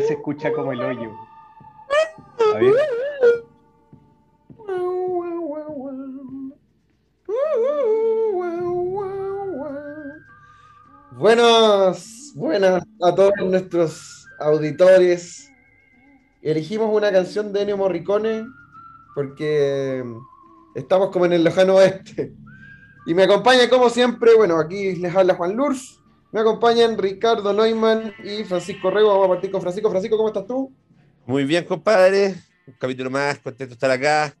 se escucha como el hoyo. A ver. Buenas, buenas a todos nuestros auditores. Elegimos una canción de Ennio Morricone porque estamos como en el lejano oeste. Y me acompaña, como siempre, bueno, aquí les habla Juan Lurs. Me acompañan Ricardo Neumann y Francisco Rego. Vamos a partir con Francisco. Francisco, ¿cómo estás tú? Muy bien, compadre. Un capítulo más, contento de estar acá.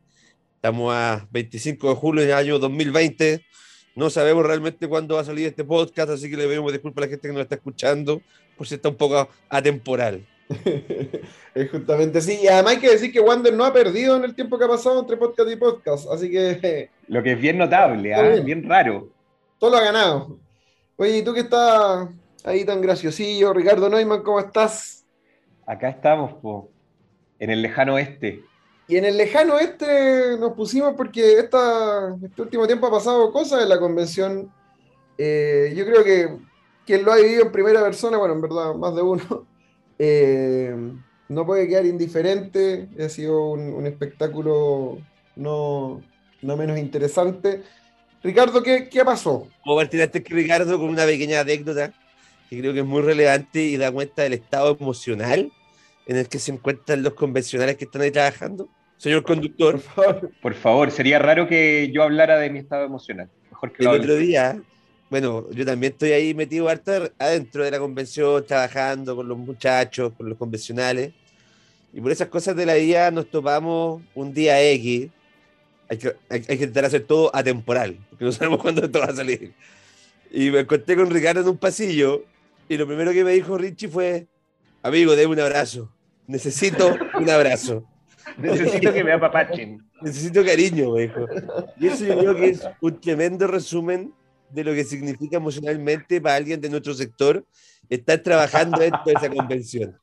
Estamos a 25 de julio del año 2020. No sabemos realmente cuándo va a salir este podcast, así que le pedimos disculpas a la gente que nos está escuchando por si está un poco atemporal. es justamente sí. Y además hay que decir que Wander no ha perdido en el tiempo que ha pasado entre podcast y podcast. Así que. Lo que es bien notable, ¿eh? bien. raro. Todo lo ha ganado. Oye, ¿y tú que estás ahí tan graciosillo? Ricardo Neumann, ¿cómo estás? Acá estamos, po, en el lejano oeste. Y en el lejano oeste nos pusimos porque esta, este último tiempo ha pasado cosas en la convención. Eh, yo creo que quien lo ha vivido en primera persona, bueno, en verdad, más de uno, eh, no puede quedar indiferente. Ha sido un, espectáculo no, no, menos interesante. Ricardo, ¿qué, qué pasó? Puedo partir antes que Ricardo con una pequeña anécdota que creo que es muy relevante y da cuenta del estado emocional en el que se encuentran los convencionales que están ahí trabajando. Señor conductor. Por favor, sería raro que yo hablara de mi estado emocional. Mejor que El otro día, bueno, yo también estoy ahí metido adentro de la convención, trabajando con los muchachos, con los convencionales. Y por esas cosas de la vida nos topamos un día X. Hay que, hay, que intentar hacer todo atemporal, porque no sabemos cuándo esto va a salir. Y me encontré con Ricardo en un pasillo y lo primero que me dijo Richie fue, amigo, déme un abrazo. Necesito un abrazo. Necesito que me apapachen. Necesito cariño, me dijo. Y eso yo creo que es un tremendo resumen de lo que significa emocionalmente para alguien de nuestro sector estar trabajando dentro de esa convención.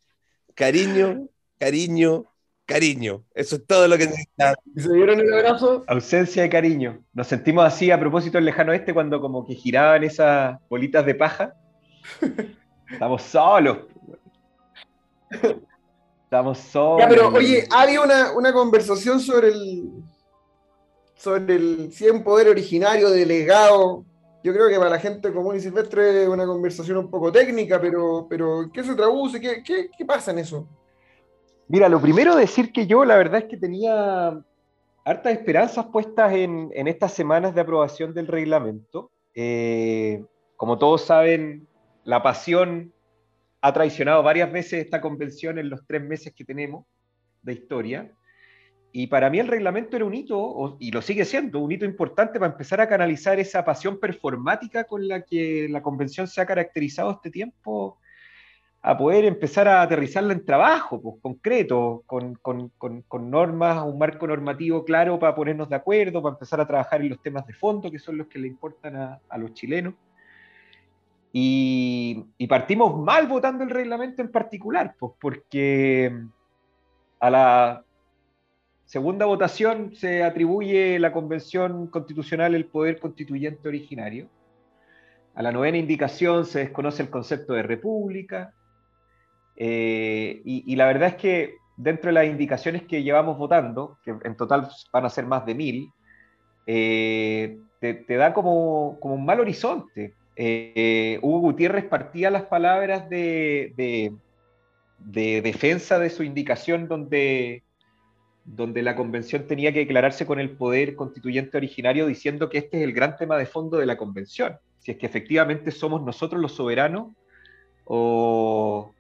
Cariño, cariño, cariño. Eso es todo lo que necesitamos. ¿Y se dieron el abrazo? Ausencia de cariño. Nos sentimos así a propósito del lejano este cuando como que giraban esas bolitas de paja. Estamos solos. Estamos solos. Ya, pero oye, había una, una conversación sobre el sobre el 100 poder originario delegado yo creo que para la gente común y silvestre es una conversación un poco técnica, pero, pero ¿qué se traduce? ¿Qué, qué, qué pasa en eso? Mira, lo primero decir que yo la verdad es que tenía hartas esperanzas puestas en, en estas semanas de aprobación del reglamento. Eh, como todos saben, la pasión ha traicionado varias veces esta convención en los tres meses que tenemos de historia. Y para mí el reglamento era un hito, y lo sigue siendo, un hito importante para empezar a canalizar esa pasión performática con la que la convención se ha caracterizado este tiempo, a poder empezar a aterrizarla en trabajo pues, concreto, con, con, con, normas, un marco normativo claro para ponernos de acuerdo, para empezar a trabajar en los temas de fondo, que son los que le importan a, a los chilenos. Y, y, partimos mal votando el reglamento en particular, pues porque a la segunda votación se atribuye la Convención Constitucional el poder constituyente originario. A la novena indicación se desconoce el concepto de república. Eh, y, la verdad es que dentro de las indicaciones que llevamos votando, que en total van a ser más de mil, eh, te, da como, un mal horizonte. Eh, Hugo Gutiérrez partía las palabras de, de defensa de su indicación donde donde la convención tenía que declararse con el poder constituyente originario diciendo que este es el gran tema de fondo de la convención, si es que efectivamente somos nosotros los soberanos o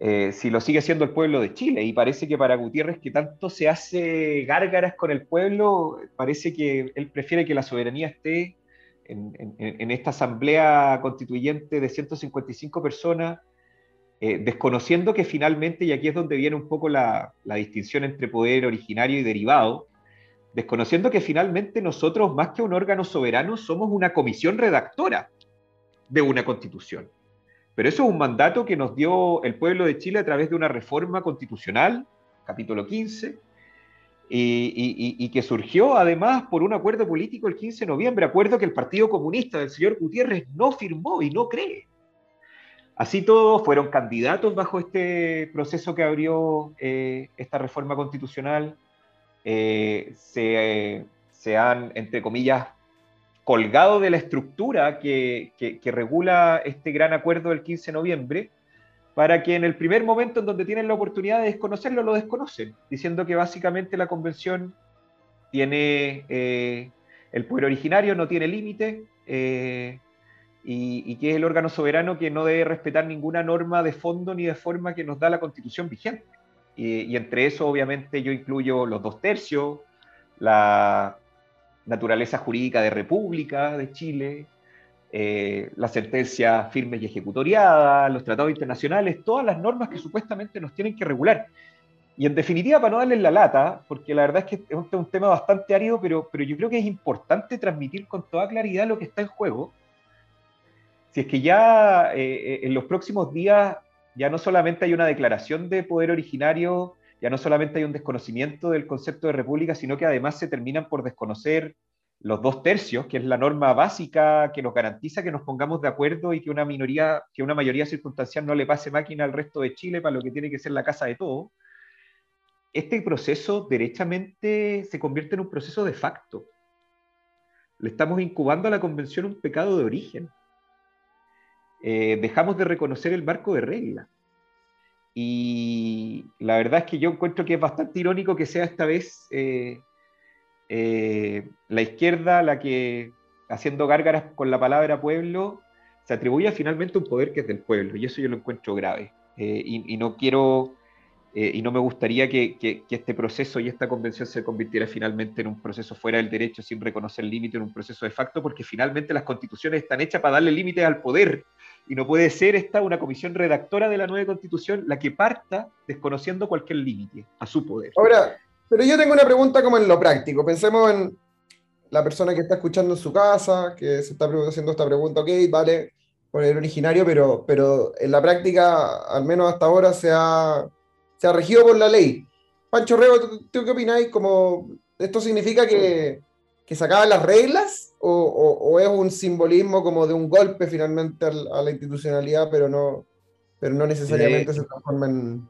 eh, si lo sigue siendo el pueblo de Chile. Y parece que para Gutiérrez, que tanto se hace gárgaras con el pueblo, parece que él prefiere que la soberanía esté en, esta asamblea constituyente de 155 personas eh, desconociendo que finalmente, y aquí es donde viene un poco la, distinción entre poder originario y derivado, desconociendo que finalmente nosotros, más que un órgano soberano, somos una comisión redactora de una constitución. Pero eso es un mandato que nos dio el pueblo de Chile a través de una reforma constitucional, capítulo 15, y, que surgió además por un acuerdo político el 15 de noviembre, acuerdo que el Partido Comunista del señor Gutiérrez no firmó y no cree. Así todos fueron candidatos bajo este proceso que abrió eh, esta reforma constitucional. Eh, se, se, han, entre comillas, colgado de la estructura que, regula este gran acuerdo del 15 de noviembre, para que en el primer momento en donde tienen la oportunidad de desconocerlo, lo desconocen, diciendo que básicamente la convención tiene eh, el poder originario, no tiene límite, eh, y, que es el órgano soberano que no debe respetar ninguna norma de fondo ni de forma que nos da la constitución vigente. y entre eso, obviamente, yo incluyo los dos tercios, la naturaleza jurídica de República de Chile, eh, la sentencia firme y ejecutoriada, los tratados internacionales, todas las normas que supuestamente nos tienen que regular. Y en definitiva, para no darles la lata, porque la verdad es que es un, tema bastante árido, pero, pero yo creo que es importante transmitir con toda claridad lo que está en juego. Si es que ya eh, eh, en los próximos días ya no solamente hay una declaración de poder originario ya no solamente hay un desconocimiento del concepto de república, sino que además se terminan por desconocer los dos tercios, que es la norma básica que nos garantiza que nos pongamos de acuerdo y que una minoría, que una mayoría circunstancial no le pase máquina al resto de Chile para lo que tiene que ser la casa de todo. Este proceso derechamente se convierte en un proceso de facto. Le estamos incubando a la convención un pecado de origen. Eh, dejamos de reconocer el marco de regla. Y la verdad es que yo encuentro que es bastante irónico que sea esta vez eh, eh, la izquierda la que, haciendo gárgaras con la palabra pueblo, se atribuye finalmente un poder que es del pueblo. Y eso yo lo encuentro grave. Eh, y, no quiero, y no me gustaría que, que, este proceso y esta convención se convirtiera finalmente en un proceso fuera del derecho, sin reconocer límite, en un proceso de facto, porque finalmente las constituciones están hechas para darle límites al poder y no puede ser esta una comisión redactora de la nueva constitución la que parta desconociendo cualquier límite a su poder. Ahora, pero yo tengo una pregunta como en lo práctico. Pensemos en la persona que está escuchando en su casa, que se está haciendo esta pregunta, ok, vale, por el originario, pero, pero en la práctica, al menos hasta ahora, se ha, se ha regido por la ley. Pancho Rego, ¿tú, qué opináis? Como, ¿Esto significa que, que se acaban las reglas o, es un simbolismo como de un golpe finalmente a la institucionalidad, pero no, pero no necesariamente se transforma en...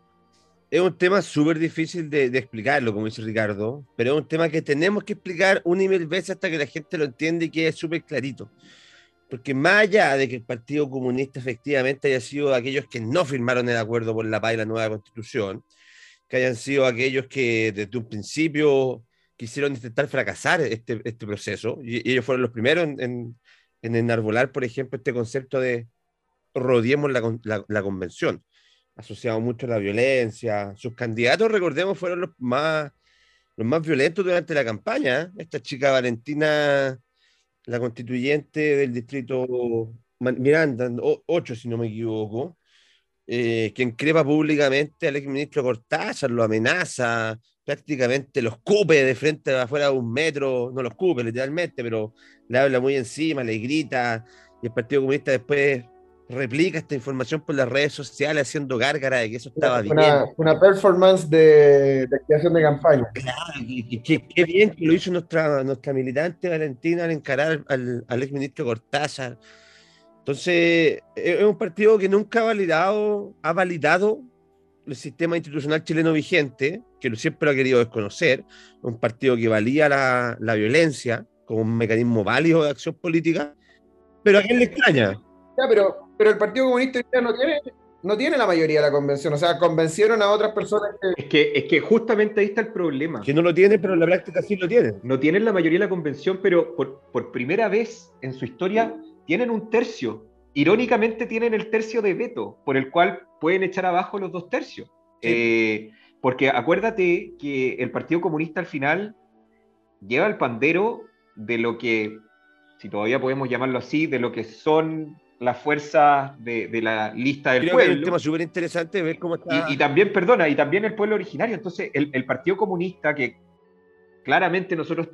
Es un tema súper difícil de, explicarlo, como dice Ricardo, pero es un tema que tenemos que explicar una y mil veces hasta que la gente lo entiende y quede súper clarito. Porque más allá de que el Partido Comunista efectivamente haya sido aquellos que no firmaron el acuerdo por la paz y la nueva constitución, que hayan sido aquellos que desde un principio quisieron intentar fracasar este, este proceso y, ellos fueron los primeros en, en, enarbolar, por ejemplo, este concepto de rodeemos la, la, convención, asociado mucho a la violencia. Sus candidatos, recordemos, fueron los más, los más violentos durante la campaña. Esta chica Valentina, la constituyente del distrito Miranda, 8 si no me equivoco, eh, quien crepa públicamente al exministro Cortázar, lo amenaza, prácticamente los cupe de frente afuera de un metro, no los cupe literalmente, pero le habla muy encima, le grita, y el Partido Comunista después replica esta información por las redes sociales haciendo gárgara de que eso estaba bien. Una, performance de, de, activación de campaña. Claro, qué bien que lo hizo nuestra, nuestra militante Valentina al encarar al, al exministro Cortázar. Entonces, es un partido que nunca ha validado, ha validado el sistema institucional chileno vigente, que siempre lo ha querido desconocer, un partido que valía la, la violencia como un mecanismo válido de acción política, pero a quién le extraña. Ya, pero, pero el Partido Comunista no tiene, no tiene la mayoría de la convención, o sea, convencieron a otras personas que... Es que, es que justamente ahí está el problema. Que no lo tiene, pero en la práctica sí lo tiene. No tienen la mayoría de la convención, pero por, por primera vez en su historia tienen un tercio irónicamente tienen el tercio de veto, por el cual pueden echar abajo los dos tercios. Eh, porque acuérdate que el Partido Comunista al final lleva el pandero de lo que, si todavía podemos llamarlo así, de lo que son las fuerzas de, la lista del pueblo. es un tema súper interesante ver cómo está. Y, también, perdona, y también el pueblo originario. Entonces, el, el Partido Comunista, que claramente nosotros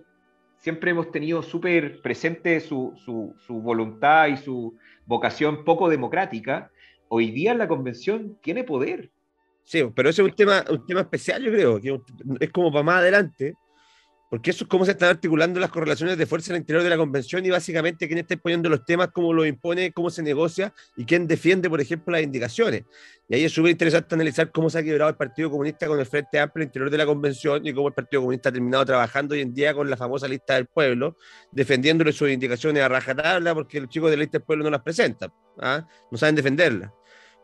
siempre hemos tenido súper presente su, su, su, voluntad y su vocación poco democrática, hoy día la convención tiene poder. Sí, pero ese es un tema, un tema especial, yo creo, que es como para más adelante, porque eso es cómo se están articulando las correlaciones de fuerza en el interior de la convención y básicamente quién está imponiendo los temas, cómo lo impone, cómo se negocia y quién defiende, por ejemplo, las indicaciones. Y ahí es súper interesante analizar cómo se ha quebrado el Partido Comunista con el Frente Amplio el interior de la convención y cómo el Partido Comunista ha terminado trabajando hoy en día con la famosa lista del pueblo, defendiéndole sus indicaciones a rajatabla porque los chicos de la lista del pueblo no las presentan, ¿ah? no saben defenderlas.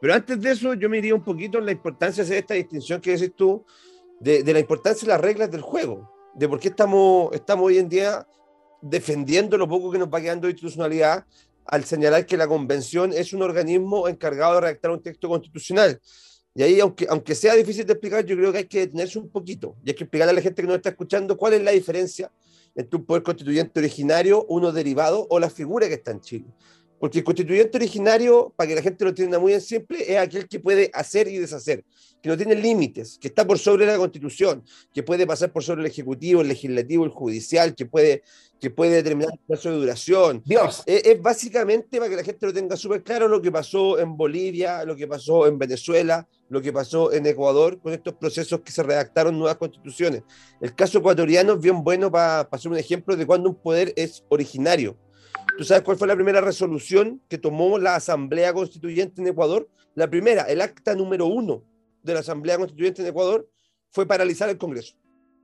Pero antes de eso, yo me iría un poquito en la importancia de esta distinción que decís tú, de, de la importancia de las reglas del juego de por qué estamos, estamos hoy en día defendiendo lo poco que nos va quedando de institucionalidad al señalar que la convención es un organismo encargado de redactar un texto constitucional. Y ahí, aunque, aunque sea difícil de explicar, yo creo que hay que detenerse un poquito y hay que explicarle a la gente que nos está escuchando cuál es la diferencia entre un poder constituyente originario, uno derivado o la figura que está en Chile. Porque el constituyente originario, para que la gente lo entienda muy en simple, es aquel que puede hacer y deshacer, que no tiene límites, que está por sobre la constitución, que puede pasar por sobre el ejecutivo, el legislativo, el judicial, que puede, que puede determinar el plazo de duración. Dios. Es, es básicamente para que la gente lo tenga súper claro lo que pasó en Bolivia, lo que pasó en Venezuela, lo que pasó en Ecuador con estos procesos que se redactaron nuevas constituciones. El caso ecuatoriano es bien bueno para, para hacer un ejemplo de cuando un poder es originario ¿Tú sabes cuál fue la primera resolución que tomó la Asamblea Constituyente en Ecuador? La primera, el acta número uno de la Asamblea Constituyente en Ecuador fue paralizar el Congreso.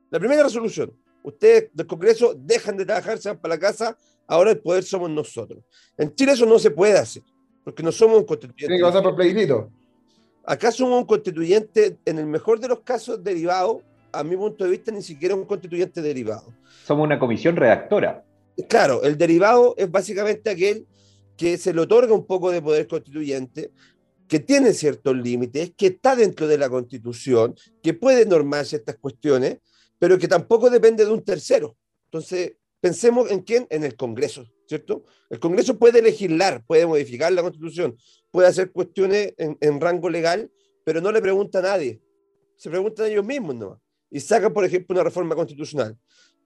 La primera resolución. Ustedes del Congreso dejan de trabajar, se van para la casa, ahora el poder somos nosotros. En Chile eso no se puede hacer, porque no somos un constituyente. Tiene que pasar por plebiscito. Acá somos un constituyente, en el mejor de los casos, derivado. A mi punto de vista, ni siquiera un constituyente derivado. Somos una comisión redactora. Claro, el derivado es básicamente aquel que se le otorga un poco de poder constituyente, que tiene ciertos límites, que está dentro de la constitución, que puede normar ciertas cuestiones, pero que tampoco depende de un tercero. Entonces, pensemos en quién, en el Congreso, ¿cierto? El Congreso puede legislar, puede modificar la constitución, puede hacer cuestiones en, rango legal, pero no le pregunta a nadie. Se preguntan ellos mismos, ¿no? Y sacan, por ejemplo, una reforma constitucional.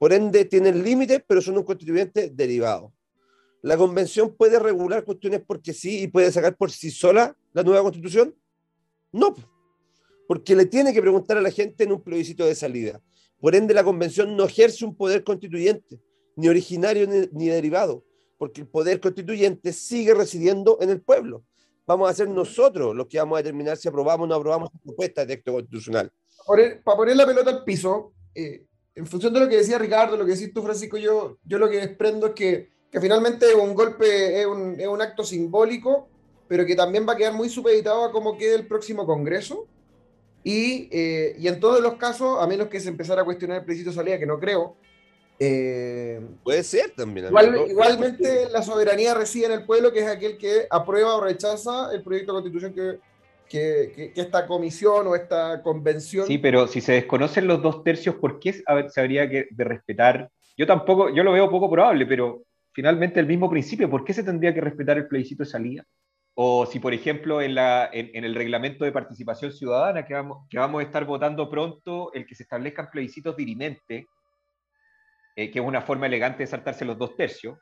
Por ende, tienen límites, pero son un constituyente derivado. ¿La convención puede regular cuestiones porque sí y puede sacar por sí sola la nueva constitución? No, porque le tiene que preguntar a la gente en un plebiscito de salida. Por ende, la convención no ejerce un poder constituyente, ni originario ni, derivado, porque el poder constituyente sigue residiendo en el pueblo. Vamos a ser nosotros los que vamos a determinar si aprobamos o no aprobamos la propuesta de texto constitucional. Para poner la pelota al piso, eh, en función de lo que decía Ricardo, lo que decís tú, Francisco, yo, yo lo que desprendo es que, que finalmente un golpe es un, es un acto simbólico, pero que también va a quedar muy supeditado a cómo quede el próximo Congreso. Y, eh, y en todos los casos, a menos que se empezara a cuestionar el plebiscito de salida, que no creo, eh, Puede ser también. igual- igualmente la soberanía reside en el pueblo, que es aquel que aprueba o rechaza el proyecto de constitución que, que, esta comisión o esta convención Sí, pero si se desconocen los dos tercios, ¿por qué se habría que respetar? Yo tampoco, yo lo veo poco probable, pero finalmente el mismo principio, ¿por qué se tendría que respetar el plebiscito de salida? O si, por ejemplo, en, la, en el reglamento de participación ciudadana que vamos, que vamos a estar votando pronto, el que se establezcan plebiscitos dirimentes, eh, que es una forma elegante de saltarse los dos tercios,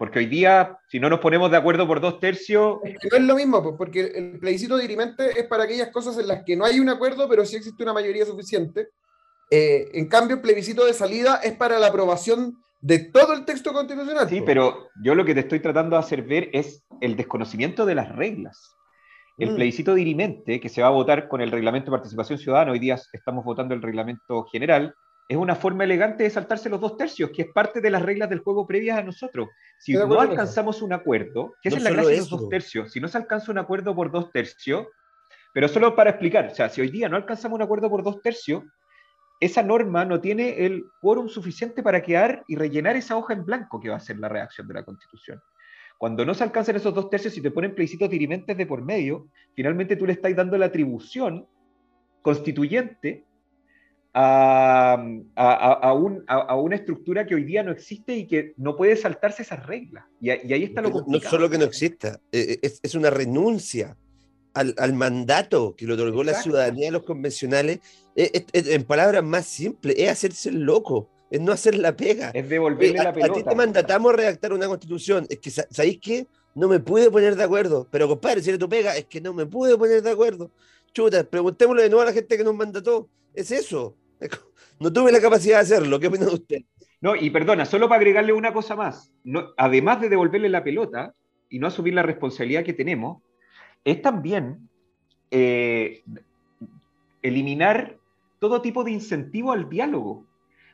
porque hoy día, si no nos ponemos de acuerdo por dos tercios, no es lo mismo, pues, porque el plebiscito dirimente es para aquellas cosas en las que no hay un acuerdo, pero sí existe una mayoría suficiente. Eh, en cambio, el plebiscito de salida es para la aprobación de todo el texto constitucional. Sí, pues. pero yo lo que te estoy tratando de hacer ver es el desconocimiento de las reglas. El Mm. plebiscito dirimente, que se va a votar con el reglamento de participación ciudadana, hoy día estamos votando el reglamento general, es una forma elegante de saltarse los dos tercios, que es parte de las reglas del juego previas a nosotros. Si no alcanzamos un acuerdo, que esa es la gracia de los dos tercios, si no se alcanza un acuerdo por dos tercios, pero solo para explicar, o sea, si hoy día no alcanzamos un acuerdo por dos tercios, esa norma no tiene el quórum suficiente para quedar y rellenar esa hoja en blanco que va a ser la redacción de la Constitución. Cuando no se alcanzan esos dos tercios y te ponen plebiscitos dirimentes de por medio, finalmente tú le estás dando la atribución constituyente a, a- a- a un- a- a una estructura que hoy día no existe y que no puede saltarse esas reglas. Y, ahí está lo No- no complicado. solo que no exista, eh, es, es una renuncia al, al mandato que le otorgó la Exacto. ciudadanía a los convencionales. Eh, eh, eh, en palabras más simples, es hacerse el loco, es no hacer la pega. Es devolverle a, la a ti pelota. te mandatamos a redactar una constitución. Es que, sa- ¿sabéis qué? No me pude poner de acuerdo. Pero, compadre, si eres tu pega, es que no me pude poner de acuerdo. Chuta, preguntémosle de nuevo a la gente que nos mandató. Es eso. No tuve la capacidad de hacerlo. ¿Qué opinan ustedes? No, y perdona, solo para agregarle una cosa más. Además de devolverle la pelota y no asumir la responsabilidad que tenemos, es también eh, eliminar todo tipo de incentivo al diálogo.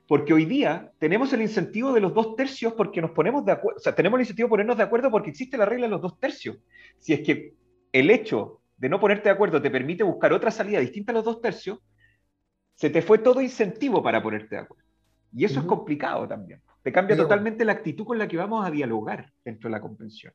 Porque hoy día tenemos el incentivo de los dos tercios porque nos ponemos de acuerdo, o sea, tenemos el incentivo de ponernos de acuerdo porque existe la regla de los dos tercios. Si es que el hecho de no ponerte de acuerdo te permite buscar otra salida distinta a los dos tercios, se te fue todo incentivo para ponerte de acuerdo. Y eso es complicado también. Te cambia totalmente la actitud con la que vamos a dialogar dentro de la convención.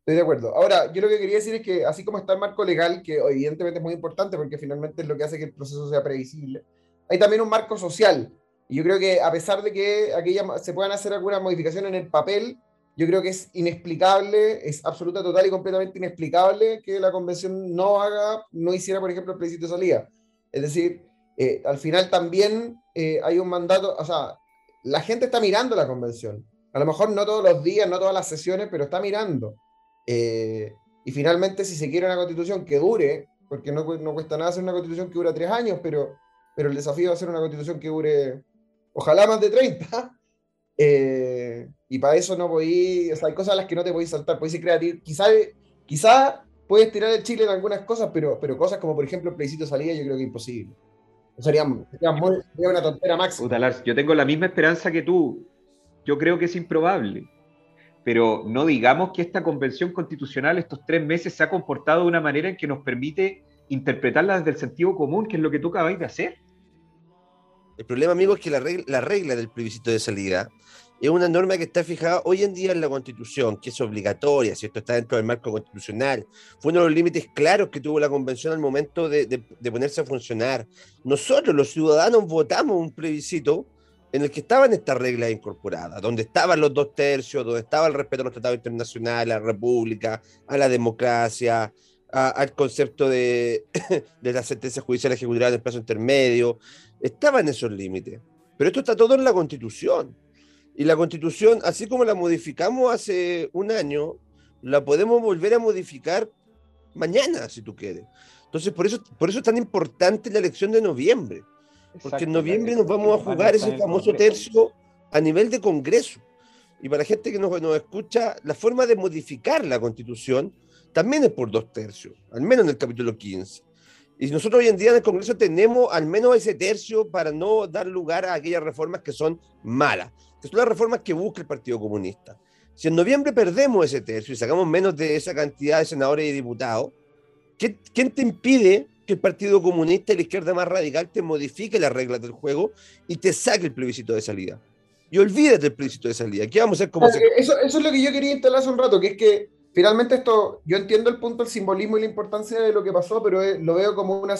Estoy de acuerdo. Ahora, yo lo que quería decir es que así como está el marco legal, que evidentemente es muy importante porque finalmente es lo que hace que el proceso sea previsible, hay también un marco social. Y yo creo que a pesar de que aquella, se puedan hacer algunas modificaciones en el papel, yo creo que es inexplicable, es absoluta, total y completamente inexplicable que la convención no haga, no hiciera, por ejemplo, el plebiscito de salida. Es decir, eh, al final también eh, hay un mandato, o sea, la gente está mirando la convención. A lo mejor no todos los días, no todas las sesiones, pero está mirando. Eh, y finalmente, si se quiere una constitución que dure, porque no, no, cuesta nada hacer una constitución que dura tres años, pero, pero el desafío va a ser una constitución que dure, ojalá más de 30. Eh, y para eso no voy, o sea, hay cosas a las que no te podéis saltar, podéis ser creativo. Quizá, quizá puedes tirar el chile en algunas cosas, pero, pero cosas como, por ejemplo, el plebiscito salida, yo creo que es imposible. Sería, sería, una tontera máxima. yo tengo la misma esperanza que tú. Yo creo que es improbable pero no digamos que esta convención constitucional estos tres meses se ha comportado de una manera en que nos permite interpretarla desde el sentido común, que es lo que tú acabáis de hacer. El problema, amigo, es que la regla, la regla del plebiscito de salida es una norma que está fijada hoy en día en la Constitución, que es obligatoria, si esto está dentro del marco constitucional. Fue uno de los límites claros que tuvo la Convención al momento de, de ponerse a funcionar. Nosotros, los ciudadanos, votamos un plebiscito en el que estaban estas reglas incorporadas, donde estaban los dos tercios, donde estaba el respeto a los tratados internacionales, a la república, a la democracia, al concepto de, de la sentencia judicial ejecutiva en el plazo intermedio, estaban esos límites. Pero esto está todo en la constitución. Y la constitución, así como la modificamos hace un año, la podemos volver a modificar mañana, si tú quieres. Entonces, por eso, por eso es tan importante la elección de noviembre porque en noviembre nos vamos a jugar ese famoso tercio a nivel de Congreso. Y para la gente que nos, nos escucha, la forma de modificar la Constitución también es por dos tercios, al menos en el capítulo 15. Y nosotros hoy en día en el Congreso tenemos al menos ese tercio para no dar lugar a aquellas reformas que son malas, que son las reformas que busca el Partido Comunista. Si en noviembre perdemos ese tercio y sacamos menos de esa cantidad de senadores y diputados, ¿quién te impide que el Partido Comunista y la izquierda más radical te modifique las reglas del juego y te saque el plebiscito de salida. Y olvídate del plebiscito de salida. ¿Qué vamos a hacer como eso, eso, es lo que yo quería instalar hace un rato, que es que finalmente esto, yo entiendo el punto, el simbolismo y la importancia de lo que pasó, pero lo veo como, una,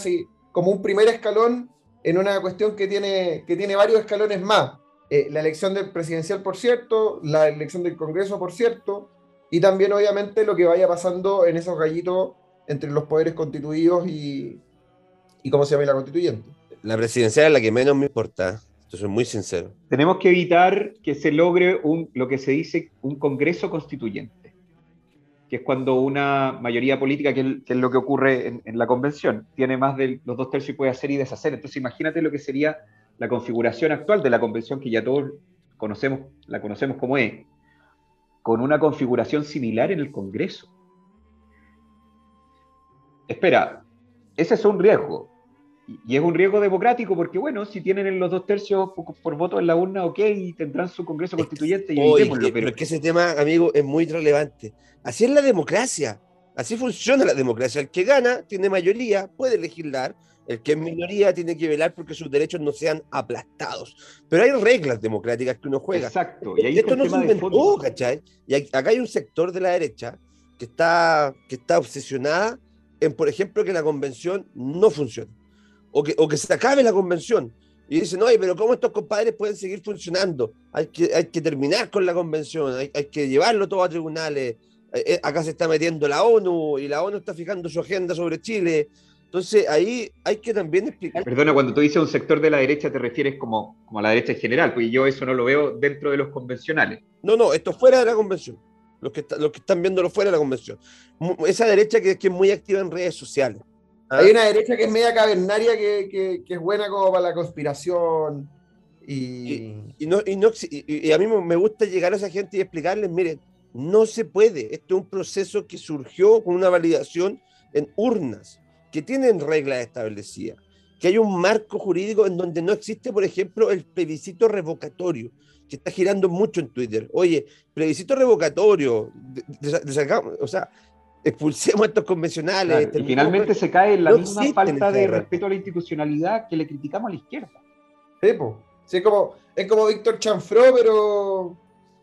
como un primer escalón en una cuestión que tiene, que tiene varios escalones más. Eh, la elección del presidencial, por cierto, la elección del Congreso, por cierto, y también obviamente lo que vaya pasando en esos gallitos entre los poderes constituidos y, y cómo se llama la constituyente. La presidencial es la que menos me importa. Yo soy muy sincero. Tenemos que evitar que se logre un, lo que se dice un Congreso constituyente, que es cuando una mayoría política, que es, lo que ocurre en, en, la convención, tiene más de los dos tercios y puede hacer y deshacer. Entonces imagínate lo que sería la configuración actual de la convención, que ya todos conocemos, la conocemos como es, con una configuración similar en el Congreso espera, ese es un riesgo. Y es un riesgo democrático porque, bueno, si tienen los dos tercios por, voto en la urna, ok, tendrán su Congreso Constituyente y evitémoslo. Pero... es que ese tema, amigo, es muy relevante. Así es la democracia. Así funciona la democracia. El que gana tiene mayoría, puede legislar. El que es minoría tiene que velar porque sus derechos no sean aplastados. Pero hay reglas democráticas que uno juega. Exacto. Y ahí Esto no se inventó, ¿cachai? Y acá hay un sector de la derecha que está, que está obsesionada en, por ejemplo, que la convención no funcione o que, o que se acabe la convención. Y dicen, oye, pero ¿cómo estos compadres pueden seguir funcionando? Hay que, hay que terminar con la convención, hay, hay que llevarlo todo a tribunales. Eh, eh, acá se está metiendo la ONU y la ONU está fijando su agenda sobre Chile. Entonces ahí hay que también explicar. Perdona, cuando tú dices un sector de la derecha te refieres como, como a la derecha en general, pues yo eso no lo veo dentro de los convencionales. No, no, esto fuera de la convención los que, los que están viéndolo fuera de la convención. Esa derecha que, que es muy activa en redes sociales. ¿ah? Hay una derecha que es media cavernaria, que, que, es buena como para la conspiración. Y, y, no, y, no, y, a mí me gusta llegar a esa gente y explicarles, miren, no se puede. Esto es un proceso que surgió con una validación en urnas, que tienen reglas establecidas, que hay un marco jurídico en donde no existe, por ejemplo, el plebiscito revocatorio, que está girando mucho en Twitter. Oye, plebiscito revocatorio, o sea, expulsemos a estos convencionales. y finalmente se cae en la misma falta de respeto a la institucionalidad que le criticamos a la izquierda. Sí, es como, es como Víctor Chanfro, pero,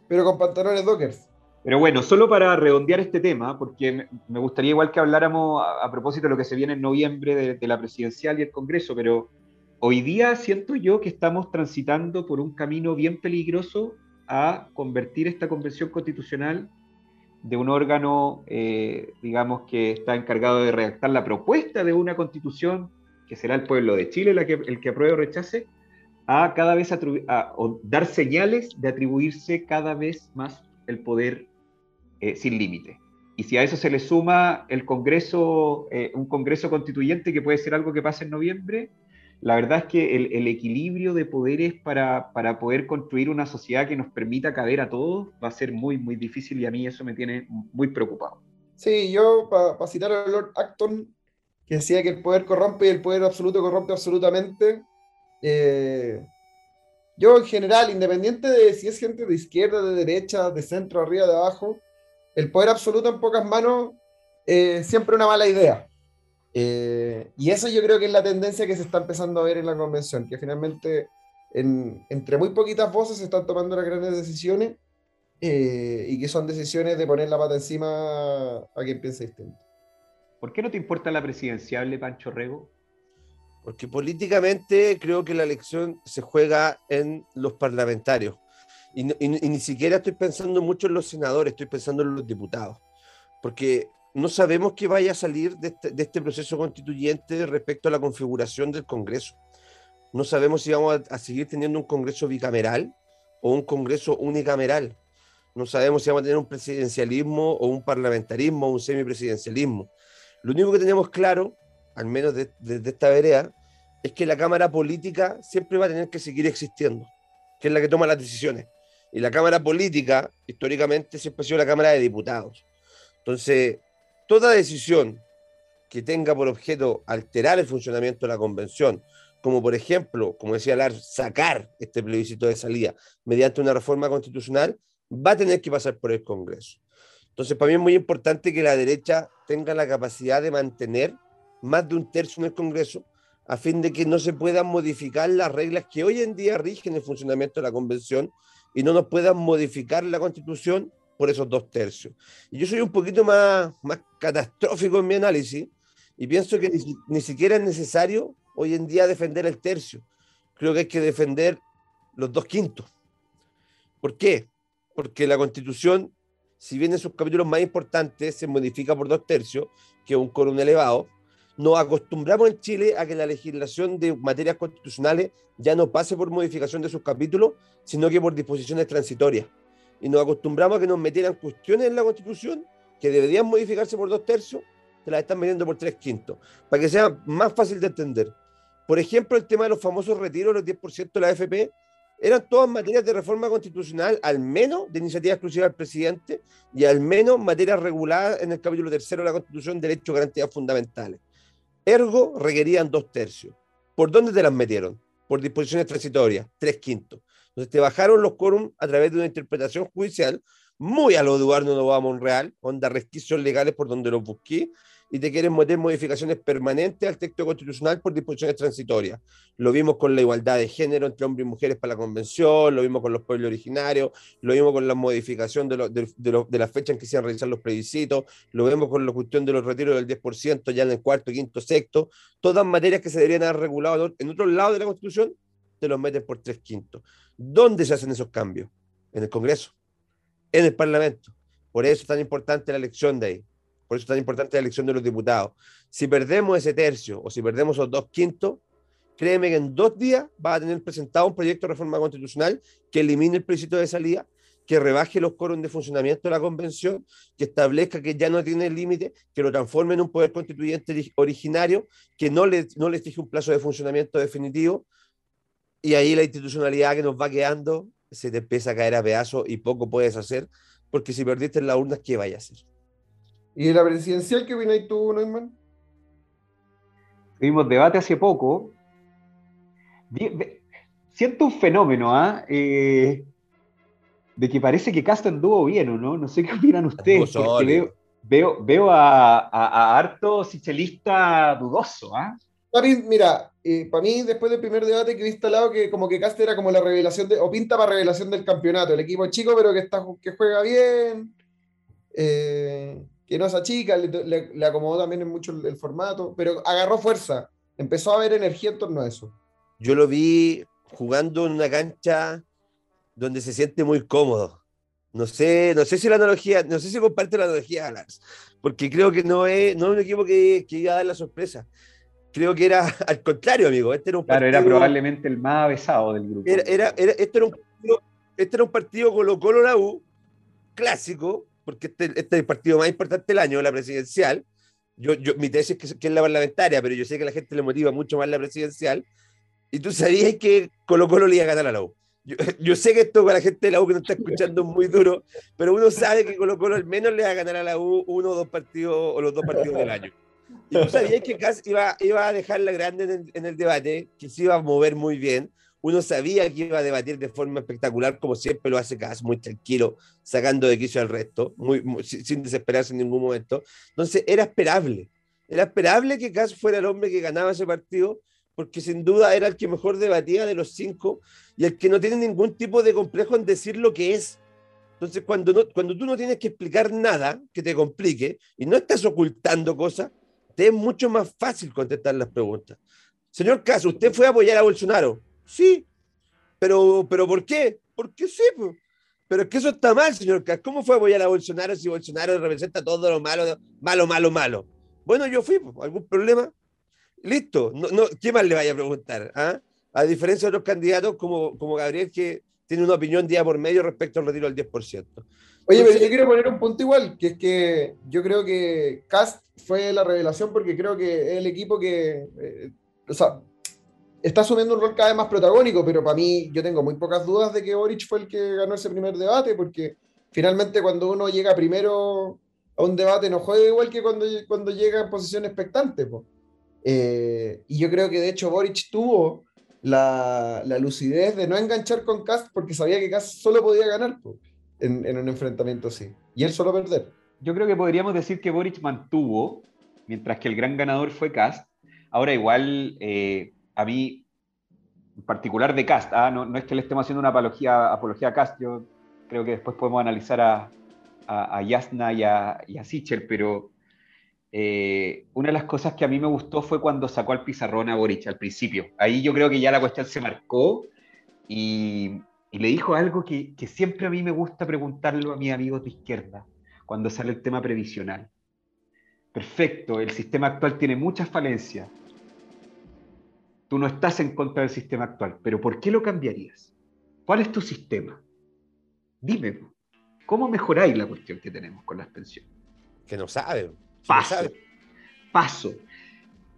pero con pantalones dockers. Pero bueno, solo para redondear este tema, porque me gustaría igual que habláramos a, propósito de lo que se viene en noviembre de, la presidencial y el Congreso, pero hoy día siento yo que estamos transitando por un camino bien peligroso a convertir esta convención constitucional de un órgano, eh, digamos, que está encargado de redactar la propuesta de una constitución, que será el pueblo de Chile el que, el que apruebe o rechace, a cada vez dar señales de atribuirse cada vez más el poder eh, sin límite. Y si a eso se le suma el Congreso, eh, un Congreso constituyente que puede ser algo que pase en noviembre, la verdad es que el, equilibrio de poderes para, para, poder construir una sociedad que nos permita caber a todos va a ser muy, muy difícil y a mí eso me tiene muy preocupado. Sí, yo, para citar a Lord Acton, que decía que el poder corrompe y el poder absoluto corrompe absolutamente, eh, yo en general, independiente de si es gente de izquierda, de derecha, de centro, arriba, de abajo, el poder absoluto en pocas manos es siempre una mala idea. Eh, y eso yo creo que es la tendencia que se está empezando a ver en la convención, que finalmente entre muy poquitas voces se están tomando las grandes decisiones eh, y que son decisiones de poner la pata encima a quien piensa distinto. ¿Por qué no te importa la presidenciable, Pancho Rego? Porque políticamente creo que la elección se juega en los parlamentarios. Y, ni siquiera estoy pensando mucho en los senadores, estoy pensando en los diputados. Porque no sabemos qué vaya a salir de este, de este proceso constituyente respecto a la configuración del Congreso. No sabemos si vamos a, a, seguir teniendo un Congreso bicameral o un Congreso unicameral. No sabemos si vamos a tener un presidencialismo o un parlamentarismo o un semipresidencialismo. Lo único que tenemos claro al menos desde esta vereda, es que la Cámara Política siempre va a tener que seguir existiendo, que es la que toma las decisiones. Y la Cámara Política, históricamente, siempre ha sido la Cámara de Diputados. Entonces, toda decisión que tenga por objeto alterar el funcionamiento de la convención, como por ejemplo, como decía Lars, sacar este plebiscito de salida mediante una reforma constitucional, va a tener que pasar por el Congreso. Entonces, para mí es muy importante que la derecha tenga la capacidad de mantener más de un tercio en el Congreso, a fin de que no se puedan modificar las reglas que hoy en día rigen el funcionamiento de la Convención y no nos puedan modificar la Constitución por esos dos tercios. Yo soy un poquito más, más catastrófico en mi análisis y pienso que ni, ni siquiera es necesario hoy en día defender el tercio. Creo que hay que defender los dos quintos. ¿Por qué? Porque la Constitución, si bien en sus capítulos más importantes se modifica por dos tercios, que es un quórum elevado, nos acostumbramos en Chile a que la legislación de materias constitucionales ya no pase por modificación de sus capítulos, sino que por disposiciones transitorias. Y nos acostumbramos a que nos metieran cuestiones en la Constitución que deberían modificarse por dos tercios, se las están metiendo por tres quintos, para que sea más fácil de entender. Por ejemplo, el tema de los famosos retiros, los 10% de la AFP, eran todas materias de reforma constitucional, al menos de iniciativa exclusiva del presidente y al menos materias reguladas en el capítulo tercero de la Constitución, derechos garantías fundamentales. Ergo requerían dos tercios. ¿Por dónde te las metieron? Por disposiciones transitorias, tres quintos. Entonces te bajaron los quórum a través de una interpretación judicial muy a lo Eduardo Novoa Monreal, onda resquicios legales por donde los busqué, y te quieren meter modificaciones permanentes al texto constitucional por disposiciones transitorias. Lo vimos con la igualdad de género entre hombres y mujeres para la convención, lo vimos con los pueblos originarios, lo vimos con la modificación de, de, de, la fecha en que se iban a realizar los plebiscitos, lo vemos con la cuestión de los retiros del 10% ya en el cuarto, quinto, sexto, todas materias que se deberían haber regulado en otro lado de la constitución, te los meten por tres quintos. ¿Dónde se hacen esos cambios? En el Congreso, en el Parlamento. Por eso es tan importante la elección de ahí por eso es tan importante la elección de los diputados. Si perdemos ese tercio o si perdemos esos dos quintos, créeme que en dos días va a tener presentado un proyecto de reforma constitucional que elimine el plebiscito de salida, que rebaje los coros de funcionamiento de la convención, que establezca que ya no tiene límite, que lo transforme en un poder constituyente originario, que no le, no exige un plazo de funcionamiento definitivo. y ahí la institucionalidad que nos va quedando se te empieza a caer a pedazos y poco puedes hacer, porque si perdiste en las urnas, ¿qué vaya a hacer? ¿Y la presidencial qué opinas tú, Neumann? Tuvimos debate hace poco. Siento un fenómeno, ¿ah? ¿eh? de que parece que Castro anduvo bien, ¿o no? No sé qué opinan ustedes. Porque veo, veo, a, a, harto sichelista dudoso, ¿ah? Mira, eh, para mí, después del primer debate que he instalado, que como que Castro era como la revelación, de, o pinta para revelación del campeonato. El equipo chico, pero que, está, que juega bien. Eh, que no se achica, le, acomodó también mucho el, formato, pero agarró fuerza, empezó a haber energía en torno a eso. Yo lo vi jugando en una cancha donde se siente muy cómodo. No sé, no sé si la analogía, no sé si comparte la analogía, Lars, porque creo que no es, no es un equipo que, que iba a dar la sorpresa. Creo que era al contrario, amigo. Este era un claro, era probablemente el más avesado del grupo. Era, era, era, este, era un, este era un partido Colo-Colo la U, clásico, porque este, este, es el partido más importante del año, la presidencial. Yo, yo, mi tesis es que, es la parlamentaria, pero yo sé que a la gente le motiva mucho más la presidencial. Y tú sabías que Colo Colo le iba a ganar a la U. Yo, yo, sé que esto para la gente de la U que no está escuchando es muy duro, pero uno sabe que Colo Colo al menos le va a ganar a la U uno o dos partidos o los dos partidos del año. Y tú sabías que Cas iba, iba a dejarla grande en el, en el debate, que se iba a mover muy bien, uno sabía que iba a debatir de forma espectacular, como siempre lo hace Cas, muy tranquilo, sacando de quicio al resto, muy, sin desesperarse en ningún momento. Entonces era esperable, era esperable que Cas fuera el hombre que ganaba ese partido, porque sin duda era el que mejor debatía de los cinco y el que no tiene ningún tipo de complejo en decir lo que es. Entonces, cuando, no, cuando tú no tienes que explicar nada que te complique y no estás ocultando cosas, te es mucho más fácil contestar las preguntas. Señor Cas, usted fue a apoyar a Bolsonaro. Sí, pero, pero ¿por qué? Porque sí. Pero es que eso está mal, señor ¿Cómo fue apoyar a Bolsonaro si Bolsonaro representa todo lo malo, malo, malo, malo? Bueno, yo fui, ¿algún problema? Listo, no, no, ¿qué más le vaya a preguntar? ¿ah? A diferencia de otros candidatos como, como Gabriel, que tiene una opinión día por medio respecto al retiro del 10%. Oye, pero yo quiero poner un punto igual, que es que yo creo que Cast fue la revelación porque creo que es el equipo que, eh, o sea, está asumiendo un rol cada vez más protagónico, pero para mí yo tengo muy pocas dudas de que Boric fue el que ganó ese primer debate, porque finalmente cuando uno llega primero a un debate no juega igual que cuando, cuando llega en posición expectante. Eh, y yo creo que de hecho Boric tuvo la, la, lucidez de no enganchar con Cast porque sabía que Cast solo podía ganar en, en, un enfrentamiento así, y él solo perder. Yo creo que podríamos decir que Boric mantuvo, mientras que el gran ganador fue Cast. Ahora igual... Eh, a mí, en particular de Cast, ¿ah? no, es que le estemos haciendo una apología, apología a Cast, yo creo que después podemos analizar a, a, Yasna y a, y Sichel, pero eh, una de las cosas que a mí me gustó fue cuando sacó al pizarrón a Boric al principio. Ahí yo creo que ya la cuestión se marcó y, y le dijo algo que, que, siempre a mí me gusta preguntarlo a mis amigos de izquierda cuando sale el tema previsional. Perfecto, el sistema actual tiene muchas falencias, Tú no estás en contra del sistema actual, pero ¿por qué lo cambiarías? ¿Cuál es tu sistema? Dime, ¿cómo mejoráis la cuestión que tenemos con las pensiones? Que no sabe. Paso. Paso.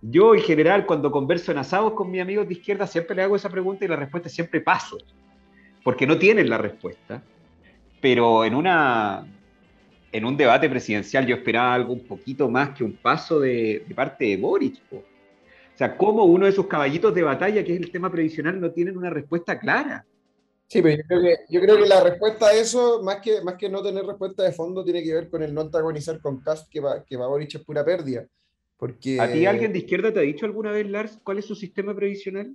Yo en general cuando converso en asados con mis amigos de izquierda siempre le hago esa pregunta y la respuesta es siempre paso, porque no tienen la respuesta. Pero en una en un debate presidencial yo esperaba algo un poquito más que un paso de, parte de Boric. O sea, cómo uno de sus caballitos de batalla, que es el tema previsional, no tienen una respuesta clara. Sí, pero yo creo que, yo creo que la respuesta a eso, más que, más que no tener respuesta de fondo, tiene que ver con el no antagonizar con Cast, que, va, que Boric es pura pérdida. Porque... ¿A ti alguien de izquierda te ha dicho alguna vez, Lars, cuál es su sistema previsional?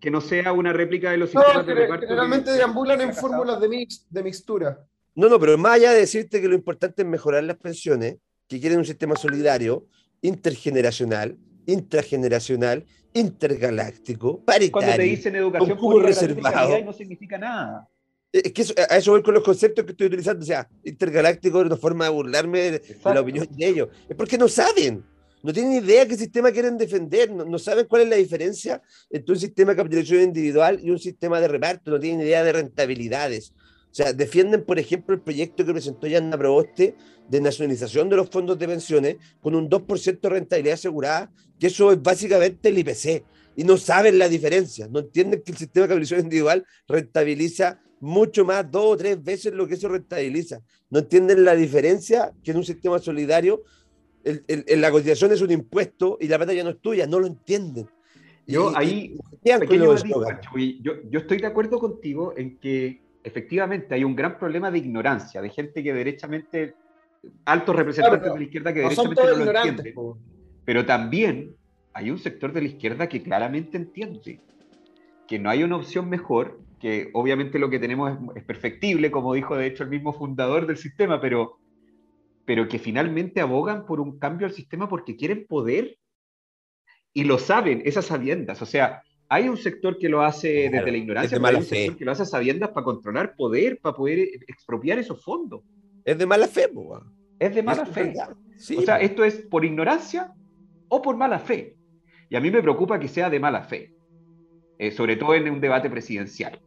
Que no sea una réplica de los sistemas de reparto. Generalmente deambulan en fórmulas de, mix, de mixtura. No, no, pero más allá de decirte que lo importante es mejorar las pensiones, que quieren un sistema solidario, intergeneracional, intrageneracional, intergaláctico, paritario. Cuando te dicen educación pública reservado, no significa nada. Es que a eso voy con los conceptos que estoy utilizando. O sea, intergaláctico es una forma de burlarme de, la opinión de ellos. Es porque no saben. No tienen idea qué sistema quieren defender. No, no, saben cuál es la diferencia entre un sistema de capitalización individual y un sistema de reparto. No tienen idea de rentabilidades. O sea, defienden, por ejemplo, el proyecto que presentó Yanna Proboste de nacionalización de los fondos de pensiones con un 2% de rentabilidad asegurada, que eso es básicamente el IPC. y no saben la diferencia, no entienden que el sistema de capitalización individual rentabiliza mucho más, dos o tres veces lo que eso rentabiliza. No entienden la diferencia que en un sistema solidario el, el, la cotización es un impuesto y la plata ya no es tuya, no lo entienden. Yo ahí, yo, yo estoy de acuerdo contigo en que efectivamente hay un gran problema de ignorancia, de gente que derechamente, altos representantes de la izquierda que derechamente no lo entienden. Pero también hay un sector de la izquierda que claramente entiende que no hay una opción mejor, que obviamente lo que tenemos es, perfectible, como dijo de hecho el mismo fundador del sistema, pero, pero que finalmente abogan por un cambio al sistema porque quieren poder y lo saben, esas sabiendas. O sea, hay un sector que lo hace desde la ignorancia, pero hay un sector que lo hace a sabiendas para controlar poder, para poder expropiar esos fondos. Es de mala fe, Es de mala fe. o sea, esto es por ignorancia o por mala fe. Y a mí me preocupa que sea de mala fe, eh, sobre todo en un debate presidencial.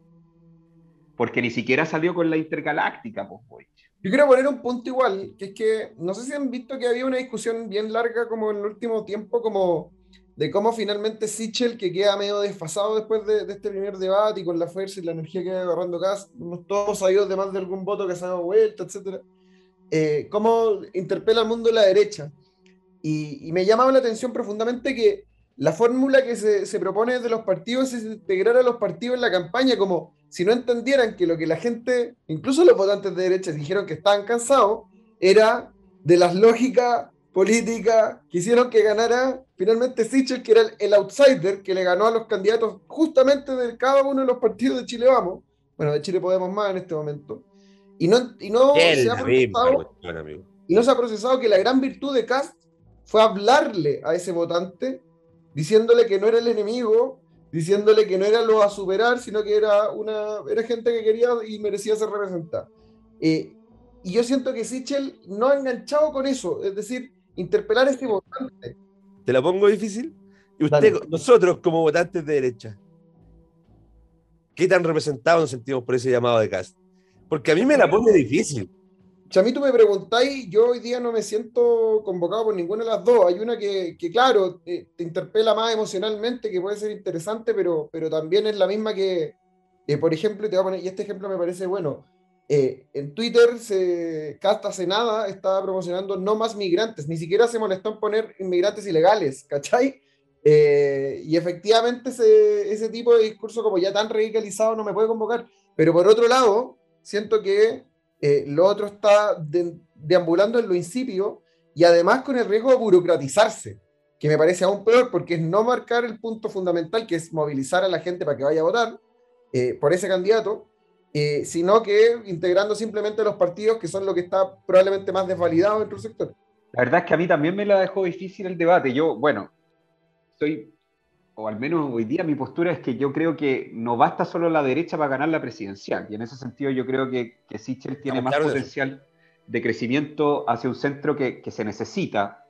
Porque ni siquiera salió con la intergaláctica, pues, Yo quiero poner un punto igual, que es que no sé si han visto que había una discusión bien larga como en el último tiempo, como de cómo finalmente Sichel, que queda medio desfasado después de, este primer debate y con la fuerza y la energía que va agarrando Gas, todos ido de más de algún voto que se ha dado vuelta, etc. Eh, cómo interpela al mundo de la derecha. Y, y me llamaba la atención profundamente que la fórmula que se, propone de los partidos es integrar a los partidos en la campaña como si no entendieran que lo que la gente, incluso los votantes de derecha, dijeron que estaban cansados, era de las lógicas políticas que hicieron que ganara finalmente Sichel, que era el, outsider que le ganó a los candidatos justamente de cada uno de los partidos de Chile Vamos, bueno, de Chile Podemos Más en este momento, y no, y no, se, ha procesado, y no se ha procesado que la gran virtud de Cast fue hablarle a ese votante diciéndole que no era el enemigo, diciéndole que no era lo a superar, sino que era una era gente que quería y merecía ser representada. Eh, y yo siento que Sichel no ha enganchado con eso, es decir, interpelar a este votante. ¿Te la pongo difícil? Y usted, nosotros como votantes de derecha, ¿qué tan representados nos sentimos por ese llamado de cast? Porque a mí me la pone difícil si a mí tú me preguntáis, yo hoy día no me siento convocado por ninguna de las dos. Hay una que, claro, te, interpela más emocionalmente, que puede ser interesante, pero, pero también es la misma que, eh, por ejemplo, te voy a poner, y este ejemplo me parece bueno. Eh, en Twitter, se, hasta hace nada estaba promocionando no más migrantes, ni siquiera se molestó en poner inmigrantes ilegales, ¿cachai? Eh, y efectivamente ese, ese tipo de discurso como ya tan radicalizado no me puede convocar. Pero por otro lado, siento que eh, lo otro está deambulando en lo incipio y además con el riesgo de burocratizarse, que me parece aún peor porque es no marcar el punto fundamental, que es movilizar a la gente para que vaya a votar eh, por ese candidato, eh, sino que integrando simplemente los partidos que son lo que está probablemente más desvalidado dentro del sector. La verdad es que a mí también me la dejó difícil el debate. Yo, bueno, estoy o al menos hoy día mi postura es que yo creo que no basta solo la derecha para ganar la presidencial. Y en ese sentido yo creo que, que Sichel tiene más potencial de crecimiento hacia un centro que, que se necesita.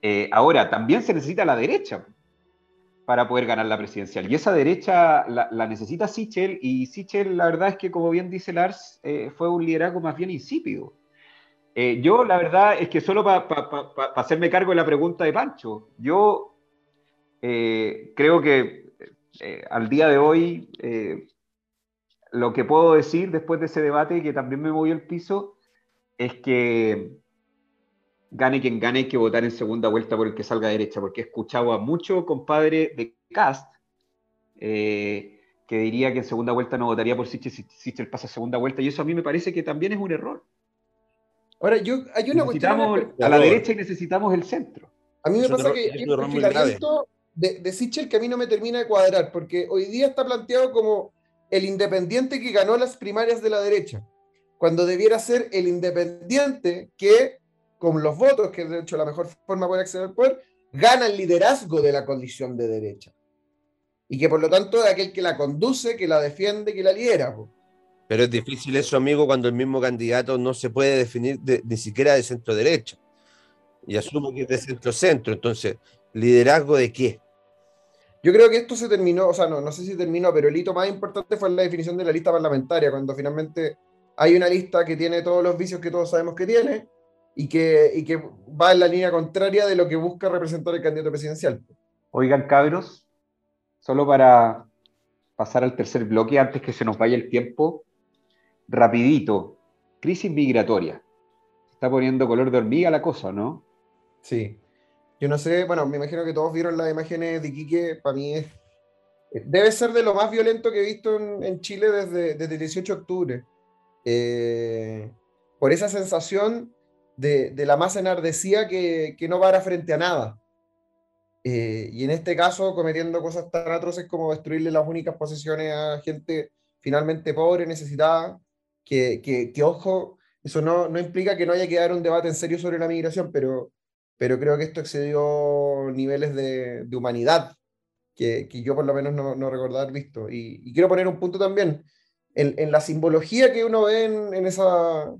Eh, ahora, también se necesita la derecha para poder ganar la presidencial. Y esa derecha la, necesita Sichel, y Sichel, la verdad es que, como bien dice Lars, eh, fue un liderazgo más bien insípido. Eh, yo, la verdad es que solo para hacerme cargo de la pregunta de Pancho, yo eh, creo que al día de hoy lo que puedo decir después de ese debate que también me movió el piso es que gane quien gane hay que votar en segunda vuelta por el que salga derecha, porque he escuchado a mucho compadre de Cast que diría que en segunda vuelta no votaría por Sichel si Sichel pasa segunda vuelta, y eso a mí me parece que también es un error. Ahora, yo, hay una necesitamos a la derecha y necesitamos el centro. A mí me pasa que hay un perfilamiento de, de Sichel que a mí no me termina de cuadrar, porque hoy día está planteado como el independiente que ganó las primarias de la derecha, cuando debiera ser el independiente que, con los votos, que es de hecho la mejor forma de acceder al poder, gana el liderazgo de la condición de derecha. Y que por lo tanto es aquel que la conduce, que la defiende, que la lidera. Pero es difícil eso, amigo, cuando el mismo candidato no se puede definir ni siquiera de centro derecha. Y asumo que es de centro centro. Entonces, ¿liderazgo de qué? Yo creo que esto se terminó, o sea, no, no sé si terminó, pero el hito más importante fue la definición de la lista parlamentaria, cuando finalmente hay una lista que tiene todos los vicios que todos sabemos que tiene y que, y que va en la línea contraria de lo que busca representar el candidato presidencial. Oigan, cabros, solo para pasar al tercer bloque antes que se nos vaya el tiempo, rapidito, crisis migratoria. Está poniendo color de hormiga la cosa, ¿no? Sí. Yo no sé, bueno, me imagino que todos vieron las imágenes de Iquique, para mí es, debe ser de lo más violento que he visto en, Chile desde, desde el 18 de octubre. Eh, por esa sensación de, la masa enardecida que, que no para frente a nada. Eh, y en este caso cometiendo cosas tan atroces como destruirle las únicas posesiones a gente finalmente pobre, necesitada, que, que, ojo, eso no, no, implica que no haya que dar un debate en serio sobre la migración, pero, pero creo que esto excedió niveles de, de humanidad que, que, yo por lo menos no, no visto. Y, y, quiero poner un punto también, en, en la simbología que uno ve en, en esa,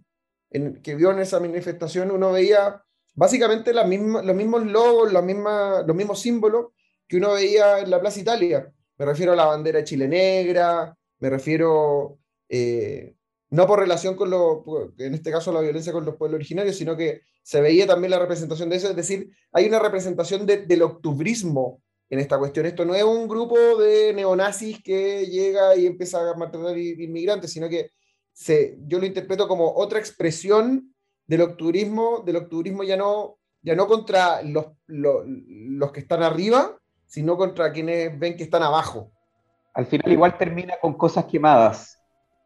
en, que vio en esa manifestación, uno veía básicamente los mismos logos, los mismos símbolos que uno veía en la Plaza Italia. Me refiero a la bandera de negra, me refiero, eh, no por relación con lo, en este caso la violencia con los pueblos originarios, sino que se veía también la representación de eso, es decir, hay una representación del octubrismo en esta cuestión. Esto no es un grupo de neonazis que llega y empieza a matar inmigrantes, sino que se, yo lo interpreto como otra expresión del octubrismo, del octubrismo ya no, ya no contra los, los, que están arriba, sino contra quienes ven que están abajo. Al final igual termina con cosas quemadas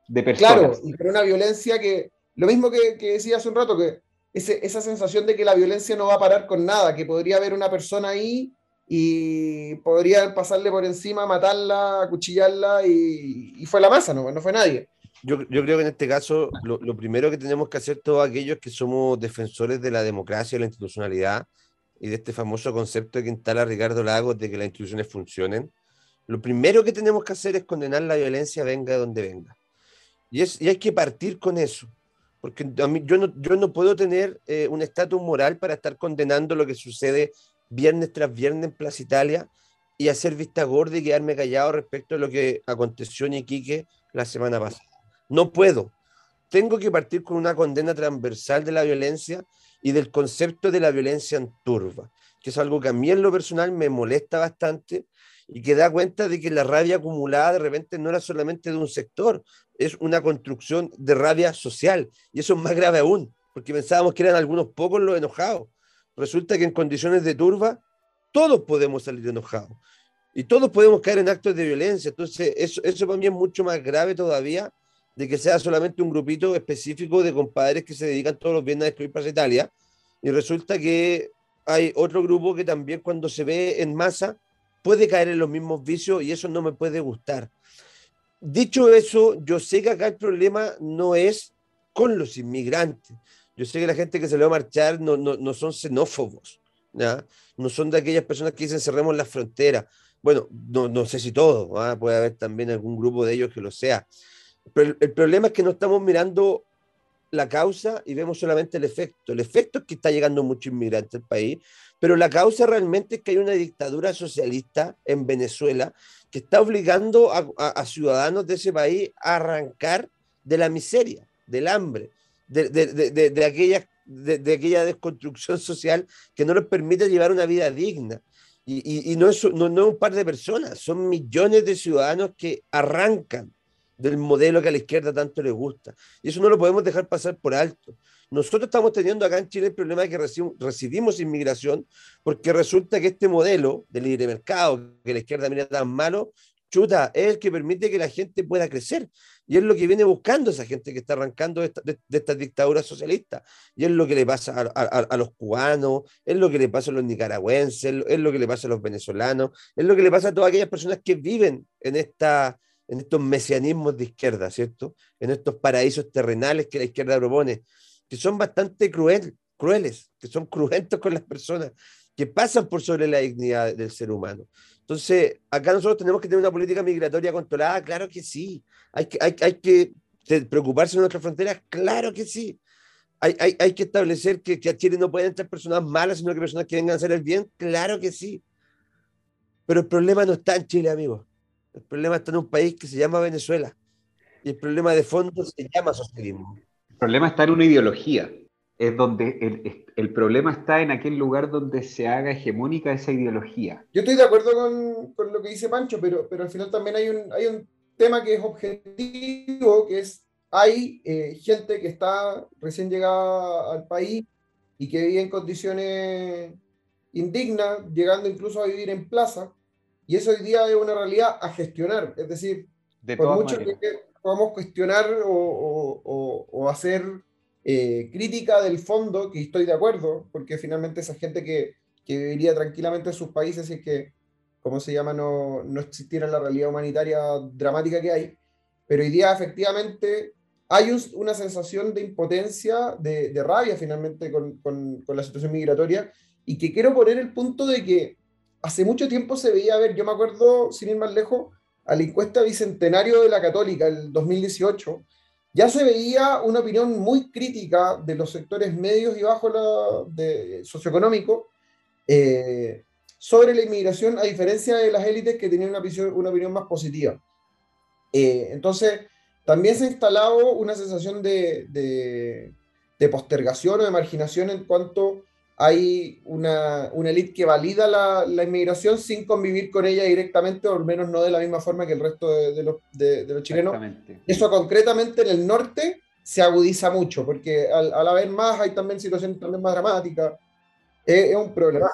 de personas. Claro, y con una violencia que, lo mismo que, que decía hace un rato, que ese, esa sensación de que la violencia no va a parar con nada, que podría haber una persona ahí y podría pasarle por encima, matarla, acuchillarla y, y fue la masa, no, no fue nadie. Yo, creo que en este caso lo, lo, primero que tenemos que hacer todos aquellos que somos defensores de la democracia y la institucionalidad y de este famoso concepto que instala Ricardo Lagos de que las instituciones funcionen, lo primero que tenemos que hacer es condenar la violencia venga de donde venga. Y, es, y hay que partir con eso, porque a mí, yo, no, yo no puedo tener eh, un estatus moral para estar condenando lo que sucede viernes tras viernes en Plaza Italia y hacer vista gorda y quedarme callado respecto a lo que aconteció en Iquique la semana pasada. No puedo. Tengo que partir con una condena transversal de la violencia y del concepto de la violencia en turba, que es algo que a mí en lo personal me molesta bastante y que da cuenta de que la rabia acumulada de repente no era solamente de un sector, es una construcción de rabia social. Y eso es más grave aún, porque pensábamos que eran algunos pocos los enojados. Resulta que en condiciones de turba todos podemos salir enojados y todos podemos caer en actos de violencia. Entonces, eso, eso para mí es mucho más grave todavía de que sea solamente un grupito específico de compadres que se dedican todos los viernes a destruir Plaza Italia. Y resulta que hay otro grupo que también cuando se ve en masa puede caer en los mismos vicios y eso no me puede gustar. Dicho eso, yo sé que acá el problema no es con los inmigrantes. Yo sé que la gente que se le va a marchar no, no, no son xenófobos, ¿ya? no son de aquellas personas que dicen cerremos las fronteras. Bueno, no, no sé si todo, puede haber también algún grupo de ellos que lo sea. El, problema es que no estamos mirando la causa y vemos solamente el efecto. El efecto es que está llegando mucho inmigrante al país, pero la causa realmente es que hay una dictadura socialista en Venezuela que está obligando a, ciudadanos de ese país a arrancar de la miseria, del hambre, de, de, de, aquella, de, aquella desconstrucción social que no les permite llevar una vida digna. Y, y, no, es, no, no es un par de personas, son millones de ciudadanos que arrancan del modelo que a la izquierda tanto le gusta. Y eso no lo podemos dejar pasar por alto. Nosotros estamos teniendo acá en Chile el problema de que recibimos inmigración porque resulta que este modelo de libre mercado que la izquierda mira tan malo, chuta, es el que permite que la gente pueda crecer. Y es lo que viene buscando esa gente que está arrancando de, esta, dictadura socialista. Y es lo que le pasa a, a, los cubanos, es lo que le pasa a los nicaragüenses, es lo que le pasa a los venezolanos, es lo que le pasa a todas aquellas personas que viven en esta en estos mesianismos de izquierda, ¿cierto? En estos paraísos terrenales que la izquierda propone, que son bastante cruel, crueles, que son cruentos con las personas, que pasan por sobre la dignidad del ser humano. Entonces, acá nosotros tenemos que tener una política migratoria controlada, claro que sí. Hay que, hay, hay que preocuparse de nuestras fronteras, claro que sí. Hay, hay, hay que establecer que, que, a Chile no pueden entrar personas malas, sino que personas que vengan a hacer el bien, claro que sí. Pero el problema no está en Chile, amigos. El problema está en un país que se llama Venezuela. Y el problema de fondo se llama socialismo. El problema está en una ideología. es donde el, el, problema está en aquel lugar donde se haga hegemónica esa ideología. Yo estoy de acuerdo con, con lo que dice Pancho, pero, pero al final también hay un, hay un tema que es objetivo, que es, hay eh, gente que está recién llegada al país y que vive en condiciones indignas, llegando incluso a vivir en plaza, y eso hoy día es una realidad a gestionar, es decir, de por mucho que podamos cuestionar o, o, o hacer eh, crítica del fondo, que estoy de acuerdo, porque finalmente esa gente que, que viviría tranquilamente en sus países y que, ¿cómo se llama?, no, no existiera la realidad humanitaria dramática que hay. Pero hoy día efectivamente hay una sensación de impotencia, de, de rabia finalmente con, con, con, la situación migratoria y que quiero poner el punto de que hace mucho tiempo se veía, a ver, yo me acuerdo, sin ir más lejos, a la encuesta bicentenario de la Católica, el 2018, ya se veía una opinión muy crítica de los sectores medios y bajos socioeconómicos eh, sobre la inmigración, a diferencia de las élites que tenían una, opinión más positiva. Eh, entonces, también se ha instalado una sensación de, postergación o de marginación en cuanto hay una, una élite que valida la, la, inmigración sin convivir con ella directamente, o al menos no de la misma forma que el resto de, de los, de, los, chilenos. Eso concretamente en el norte se agudiza mucho, porque al, al haber más hay también situaciones también más dramáticas. Es, es, un problema.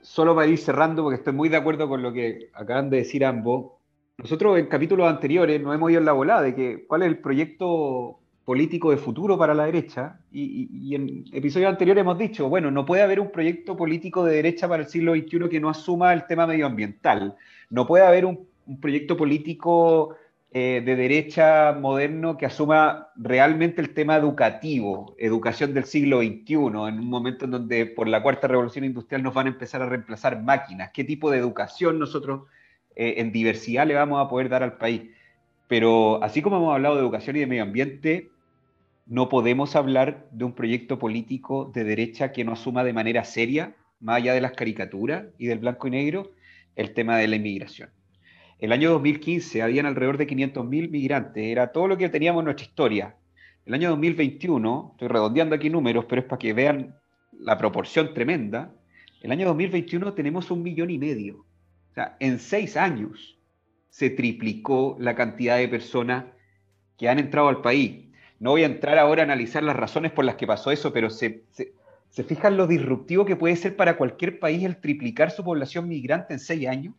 Solo para ir cerrando, porque estoy muy de acuerdo con lo que acaban de decir ambos. Nosotros en capítulos anteriores nos hemos ido en la volada de que cuál es el proyecto político de futuro para la derecha, y, en episodios anteriores hemos dicho, bueno, no puede haber un proyecto político de derecha para el siglo XXI que no asuma el tema medioambiental, no puede haber un, proyecto político eh, de derecha moderno que asuma realmente el tema educativo, educación del siglo XXI, en un momento en donde por la cuarta revolución industrial nos van a empezar a reemplazar máquinas, qué tipo de educación nosotros eh, en diversidad le vamos a poder dar al país. Pero así como hemos hablado de educación y de medio ambiente, no podemos hablar de un proyecto político de derecha que no asuma de manera seria, más allá de las caricaturas y del blanco y negro, el tema de la inmigración. El año 2015 habían alrededor de 500.000 migrantes, era todo lo que teníamos en nuestra historia. El año 2021, estoy redondeando aquí números, pero es para que vean la proporción tremenda. El año 2021 tenemos un millón y medio. O sea, en seis años se triplicó la cantidad de personas que han entrado al país. No voy a entrar ahora a analizar las razones por las que pasó eso, pero se, se, fijan lo disruptivo que puede ser para cualquier país el triplicar su población migrante en seis años.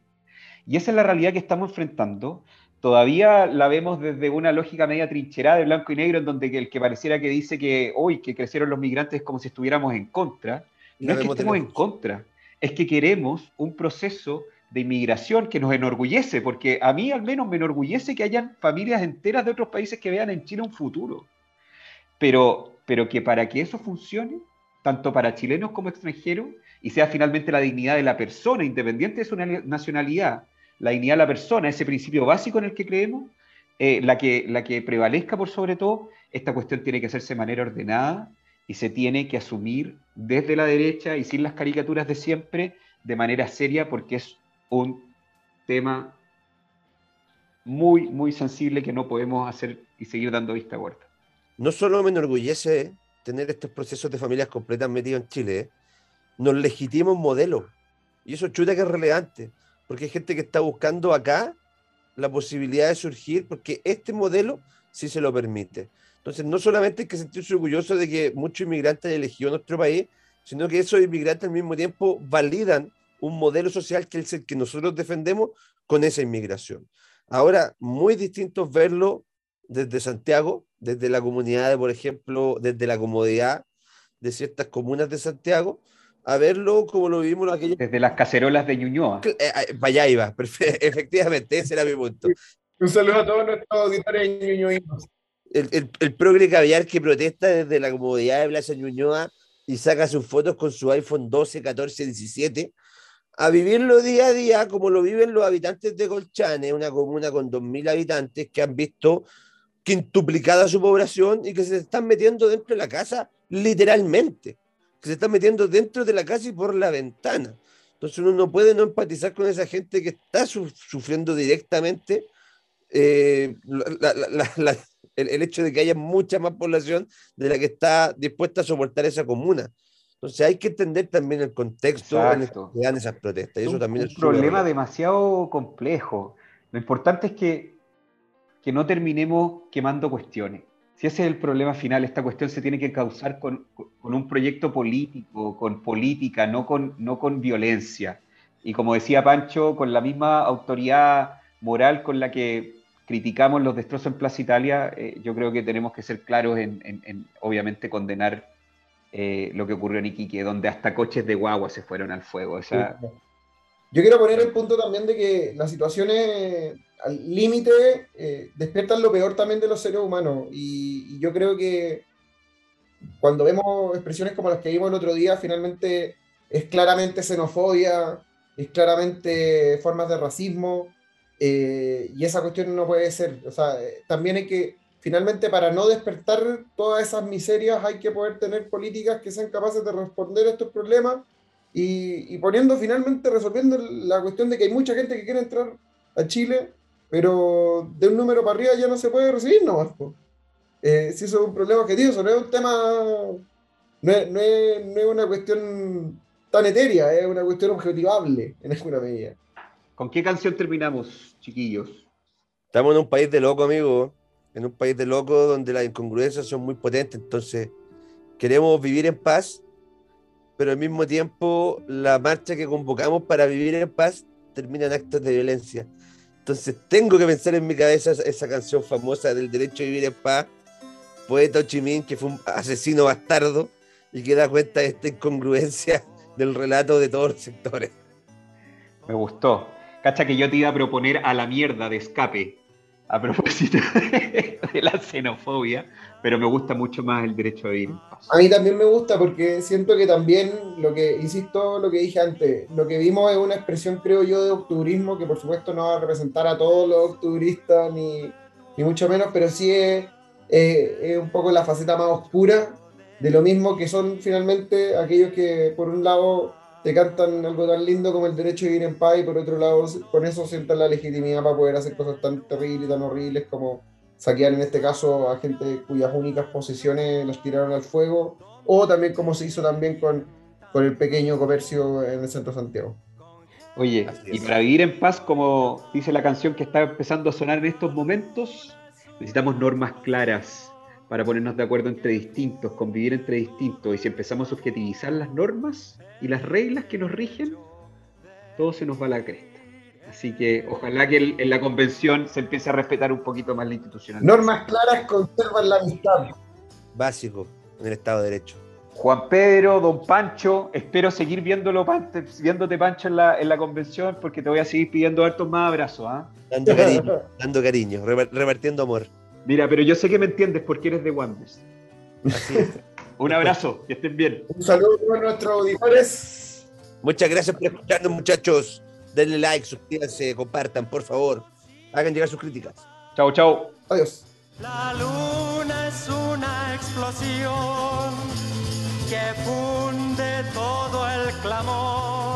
Y esa es la realidad que estamos enfrentando. Todavía la vemos desde una lógica media trincherada de blanco y negro, en donde el que pareciera que dice que hoy que crecieron los migrantes es como si estuviéramos en contra. No, es que estemos en contra, es que queremos un proceso de inmigración que nos enorgullece, porque a mí al menos me enorgullece que hayan familias enteras de otros países que vean en Chile un futuro. Pero, pero que para que eso funcione, tanto para chilenos como extranjeros, y sea finalmente la dignidad de la persona, independiente de su nacionalidad, la dignidad de la persona, ese principio básico en el que creemos, eh, la, que, la que prevalezca por sobre todo, esta cuestión tiene que hacerse de manera ordenada y se tiene que asumir desde la derecha y sin las caricaturas de siempre, de manera seria, porque es un tema muy, muy sensible que no podemos hacer y seguir dando vista gorda. No solo me enorgullece tener estos procesos de familias completas metidos en Chile, ¿eh? nos legitima un modelo. Y eso chuta que es relevante, porque hay gente que está buscando acá la posibilidad de surgir, porque este modelo sí se lo permite. Entonces, no solamente hay que sentirse orgulloso de que muchos inmigrantes elegido nuestro país, sino que esos inmigrantes al mismo tiempo validan un modelo social que es el que nosotros defendemos con esa inmigración. Ahora, muy distinto es verlo desde Santiago, desde la comunidad, de, por ejemplo, desde la comodidad de ciertas comunas de Santiago, a verlo como lo vivimos aquellos... Desde las cacerolas de Ñuñoa. Eh, eh, vaya iba, efectivamente, ese era mi punto. Un saludo a todos nuestros auditores ñuñoínos. El, el, el progre caviar que protesta desde la comodidad de Plaza Ñuñoa y saca sus fotos con su iPhone 12, 14, 17 a vivirlo día a día como lo viven los habitantes de Colchane, una comuna con 2.000 habitantes que han visto quintuplicada su población y que se están metiendo dentro de la casa literalmente, que se están metiendo dentro de la casa y por la ventana. Entonces uno no puede no empatizar con esa gente que está sufriendo directamente eh, el, hecho de que haya mucha más población de la que está dispuesta a soportar esa comuna. Entonces hay que entender también el contexto en el que dan esas protestas. Y eso un, también un es problema súper- demasiado complejo. Lo importante es que, que no terminemos quemando cuestiones. Si ese es el problema final, esta cuestión se tiene que causar con, con un proyecto político, con política, no con, no con violencia. Y como decía Pancho, con la misma autoridad moral con la que criticamos los destrozos en Plaza Italia, eh, yo creo que tenemos que ser claros en, en- en, obviamente, condenar eh, lo que ocurrió en Iquique, donde hasta coches de guagua se fueron al fuego. O sea, Yo quiero poner el punto también de que las situaciones al límite eh, despiertan lo peor también de los seres humanos. Y, y yo creo que cuando vemos expresiones como las que vimos el otro día, finalmente es claramente xenofobia, es claramente formas de racismo. eh, y esa cuestión no puede ser. O sea, también hay que, finalmente, para no despertar todas esas miserias, hay que poder tener políticas que sean capaces de responder a estos problemas y, y poniendo finalmente, resolviendo la cuestión de que hay mucha gente que quiere entrar a Chile, pero de un número para arriba ya no se puede recibir nomás. po. Eh, si eso es un problema objetivo, eso no es un tema, no es, no es- no es una cuestión tan etérea, es una cuestión objetivable en alguna medida. ¿Con qué canción terminamos, chiquillos? Estamos en un país de loco, amigo. En un país de loco donde las incongruencias son muy potentes. Entonces, queremos vivir en paz, pero al mismo tiempo, la marcha que convocamos para vivir en paz termina en actos de violencia. Entonces, tengo que pensar en mi cabeza esa- esa canción famosa del derecho a vivir en paz. Poeta Ho Chi Minh, que fue un asesino bastardo y que da cuenta de esta incongruencia del relato de todos los sectores. Me gustó. Cacha que yo te iba a proponer a la mierda de escape a propósito de la xenofobia, pero me gusta mucho más el derecho a vivir. A mí también me gusta porque siento que también lo que, insisto, lo que dije antes, lo que vimos es una expresión, creo yo, de octubrismo que por supuesto no va a representar a todos los octubristas ni, ni mucho menos, pero sí es un poco la faceta más oscura de lo mismo que son finalmente aquellos que por un lado te cantan algo tan lindo como el derecho a vivir en paz y por otro lado con eso sientan la legitimidad para poder hacer cosas tan terribles y tan horribles como saquear en este caso a gente cuyas únicas posesiones las tiraron al fuego, o también como se hizo también con, con el pequeño comercio en el centro de Santiago. Oye, y para vivir en paz, como dice la canción que está empezando a sonar en estos momentos, necesitamos normas claras para ponernos de acuerdo entre distintos, convivir entre distintos. Y si empezamos a subjetivizar las normas y las reglas que nos rigen, todo se nos va a la cresta. Así que ojalá que el- en la convención se empiece a respetar un poquito más la institucionalidad. Normas claras conservan la amistad. Básico en el Estado de Derecho. Juan Pedro, Don Pancho, espero seguir viéndolo, viéndote Pancho en la, en la convención porque te voy a seguir pidiendo hartos más abrazos. ¿ah? Dando cariño, dando cariño, repar- repartiendo amor. Mira, pero yo sé que me entiendes porque eres de es. Un abrazo, que estén bien. Un saludo a nuestros auditores. Muchas gracias por escucharnos, muchachos. Denle like, suscríbanse, compartan, por favor. Hagan llegar sus críticas. Chao, chao. Adiós. La luna es una explosión que funde todo el clamor.